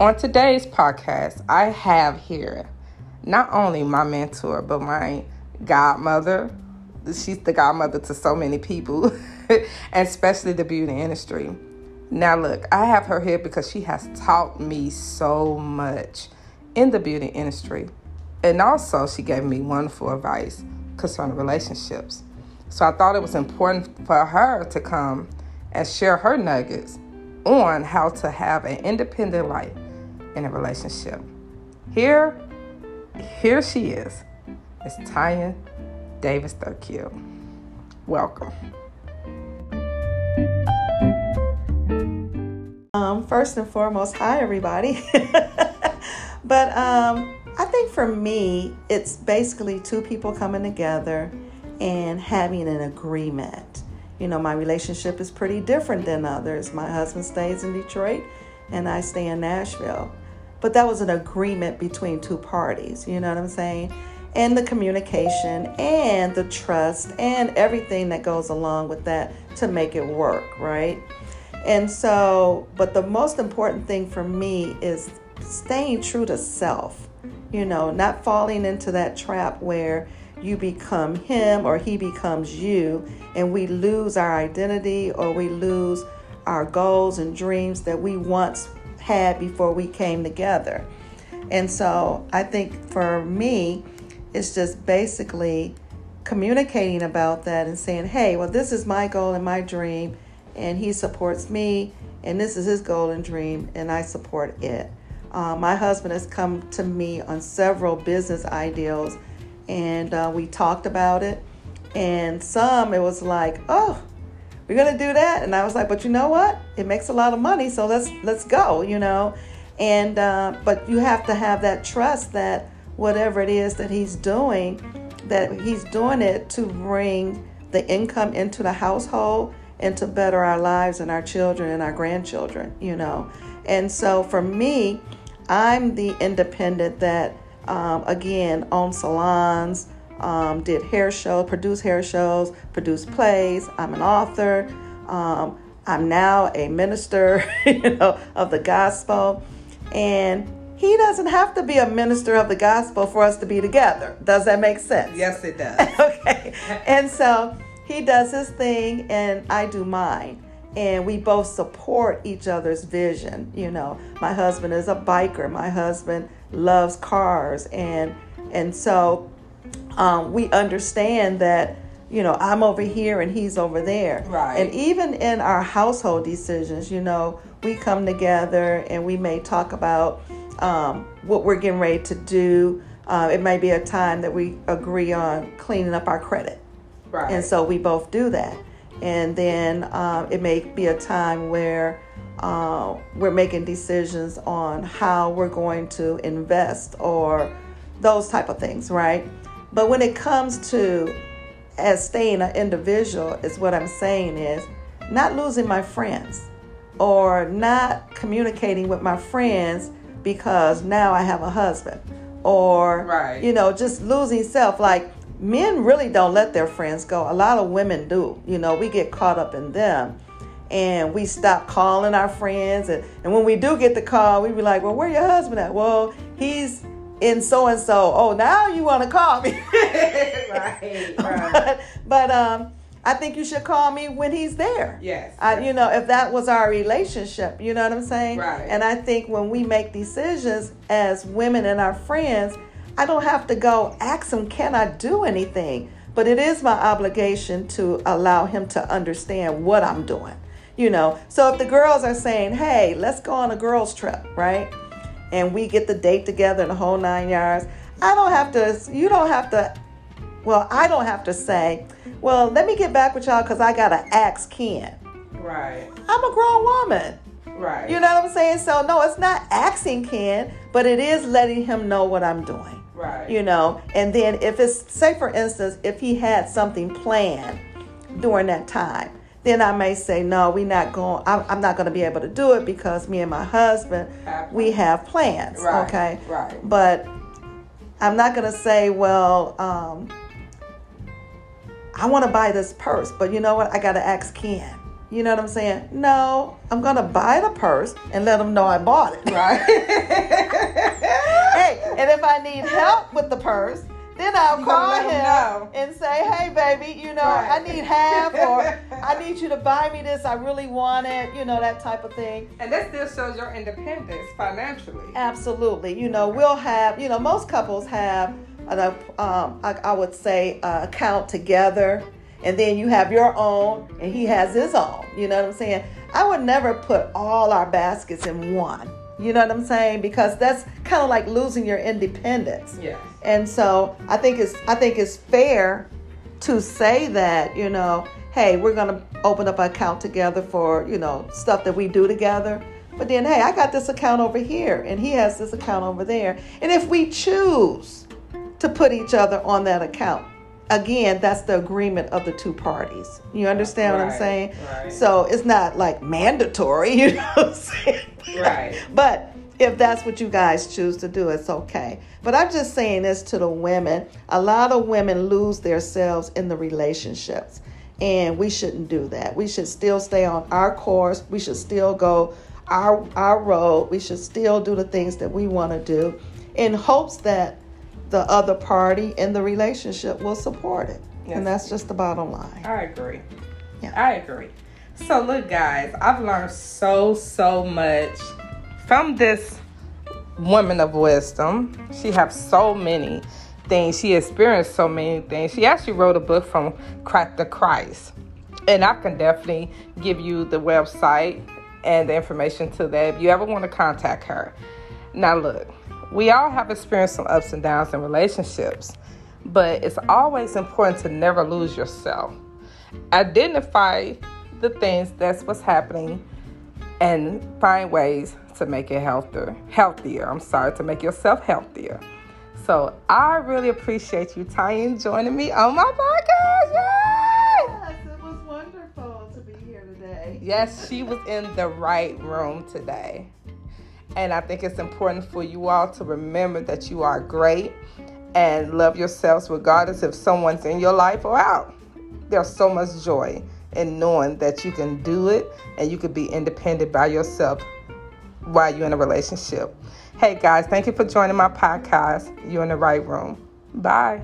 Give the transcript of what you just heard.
On today's podcast, I have here not only my mentor, but my godmother. She's the godmother to so many people, especially the beauty industry. Now, look, I have her here because she has taught me so much in the beauty industry. And also, she gave me wonderful advice concerning relationships. So I thought it was important for her to come and share her nuggets on how to have an independent life in a relationship. Here, here she is. It's Tanya Davis Thirkield. Welcome. Um, first and foremost, hi everybody. but um, I think for me, it's basically two people coming together and having an agreement. You know, my relationship is pretty different than others. My husband stays in Detroit and I stay in Nashville. But that was an agreement between two parties, you know what I'm saying? And the communication and the trust and everything that goes along with that to make it work, right? And so, but the most important thing for me is staying true to self, you know, not falling into that trap where you become him or he becomes you and we lose our identity or we lose our goals and dreams that we once had before we came together. And so I think for me, it's just basically communicating about that and saying, hey, well, this is my goal and my dream, and he supports me, and this is his goal and dream, and I support it. Uh, my husband has come to me on several business ideals, and uh, we talked about it. And some, it was like, oh, we're gonna do that. And i was like but you know what? It makes a lot of money so let's let's go you know? And uh, but you have to have that trust that whatever it is that he's doing that he's doing it to bring the income into the household and to better our lives and our children and our grandchildren you know? And so for me i'm the independent that um, again own salons um, did hair shows, produced hair shows, produced plays. I'm an author. Um, I'm now a minister, you know, of the gospel, and he doesn't have to be a minister of the gospel for us to be together. Does that make sense? Yes, it does. okay, and so he does his thing, and I do mine. And we both support each other's vision. You know, my husband is a biker. My husband loves cars, and and so um, we understand that you know i'm over here and he's over there. Right. And even in our household decisions you know we come together and we may talk about um, what we're getting ready to do. Uh, it may be a time that we agree on cleaning up our credit. Right. And so we both do that. And then uh, it may be a time where uh, we're making decisions on how we're going to invest or those type of things right but when it comes to as staying an individual, is what I'm saying is not losing my friends or not communicating with my friends because now I have a husband or right. you know just losing self. Like men really don't let their friends go. A lot of women do. You know we get caught up in them and we stop calling our friends. And, and when we do get the call we be like well where your husband at? Well he's in so and so. Oh, now you want to call me. right, right. But, but um, I think you should call me when he's there. Yes. I, you know, if that was our relationship, you know what I'm saying? Right. And I think when we make decisions as women and our friends, I don't have to go ask him, can I do anything? But it is my obligation to allow him to understand what I'm doing. You know, so if the girls are saying, hey, let's go on a girls' trip, right? And we get the date together and the whole nine yards. I don't have to, you don't have to, well, I don't have to say, well, let me get back with y'all because I got to ask Ken. Right. I'm a grown woman. Right. You know what I'm saying? So, no, it's not asking Ken, but it is letting him know what I'm doing. Right. You know, and then if it's, say for instance, if he had something planned during that time, then I may say, no, we're not going, I'm not going to be able to do it because me and my husband, have we have plans. Right, okay. Right. But I'm not going to say, well, um, I want to buy this purse, but you know what? I got to ask Ken. You know what I'm saying? No, I'm gonna buy the purse and let them know I bought it. Right. hey, and if I need help with the purse, then I'll call him him know. and say, "Hey, baby, you know, Right. I need half, or I need you to buy me this. I really want it. You know, that type of thing." and that still shows your independence financially. Absolutely. You know, we'll have. You know, most couples have an, um, I, I would say, uh, account together, and then you have your own, and he has his own. You know what I'm saying? I would never put all our baskets in one. You know what I'm saying? Because that's kind of like losing your independence. Yes. And so I think it's I think it's fair to say that, you know, hey, we're gonna open up an account together for, you know, stuff that we do together. But then hey, I got this account over here and he has this account over there. And if we choose to put each other on that account, again, that's the agreement of the two parties. You understand what I'm Right, saying? right. So it's not like mandatory, you know what I'm saying? Right. But if that's what you guys choose to do, it's okay. But I'm just saying this to the women. A lot of women lose themselves in the relationships. And we shouldn't do that. We should still stay on our course. We should still go our our road. We should still do the things that we want to do in hopes that the other party in the relationship will support it. Yes. And that's just the bottom line. I agree. Yeah. I agree. So look guys, I've learned so so much from this woman of wisdom. She has so many things. She experienced so many things. She actually wrote a book from Crack to Christ. And I can definitely give you the website and the information to that if you ever want to contact her. Now look, we all have experienced some ups and downs in relationships, but it's always important to never lose yourself. Identify the things that's what's happening and find ways to make it healthier. Healthier. I'm sorry, to make yourself healthier. So I really appreciate you, Tanya, joining me on my podcast. Yay! Yes, it was wonderful to be here today. Yes, she was in the right room today. And I think it's important for you all to remember that you are great and love yourselves regardless if someone's in your life or out. There's so much joy in knowing that you can do it and you can be independent by yourself while you're in a relationship. Hey guys, thank you for joining my podcast. You're in the right room. Bye.